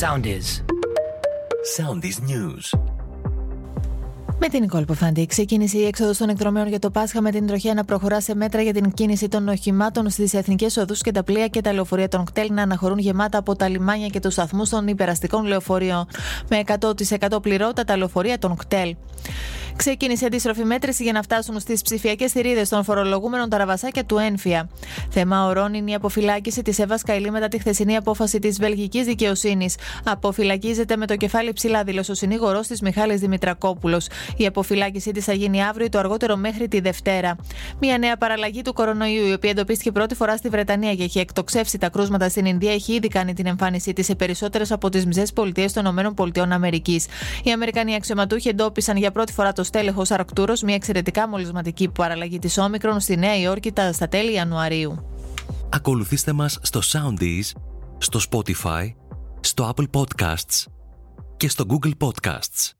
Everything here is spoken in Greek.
Soundies. Soundies News. Με την Νικόλ Ποφάντη, ξεκίνησε η έξοδος των εκδρομέων για το Πάσχα με την τροχιά να προχωρά σε μέτρα για την κίνηση των οχημάτων στις εθνικές οδούς και τα πλοία και τα λεωφορεία των κτέλ να αναχωρούν γεμάτα από τα λιμάνια και τους σταθμούς των υπεραστικών λεωφορείων. Με 100% πληρότητα τα λεωφορεία των κτέλ. Ξεκίνησε αντίστροφη μέτρηση για να φτάσουν στις ψηφιακές θηρίδες των φορολογούμενων τα ραβασάκια του ένφια. Θέμα ορών είναι η αποφυλάκηση της Εύας Καηλή μετά τη χθεσινή απόφαση της βελγικής δικαιοσύνης. Αποφυλακίζεται με το κεφάλι ψηλά, δήλωσε ο συνήγορο της Μιχάλης Δημητρακόπουλος. Η αποφυλάκησή της θα γίνει αύριο το αργότερο μέχρι τη Δευτέρα. Μια νέα παραλλαγή του κορονοϊού, η οποία εντοπίστηκε πρώτη φορά στη Βρετανία και έχει εκτοξεύσει τα κρούσματα στην Ινδία, έχει ήδη κάνει την εμφάνισή της σε περισσότερες από τις μισέ πολιτείες των ΗΠΑ. Οι Αμερικανοί αξιωματούχοι εντόπισαν για πρώτη φορά το στέλεχο Αρκτούρος, μια εξαιρετικά μολυσματική παραλλαγή της Όμικρον στη Νέα Υόρκη στα τέλη Ιανουαρίου. Ακολουθήστε μας στο Soundees, στο Spotify, στο Apple Podcasts και στο Google Podcasts.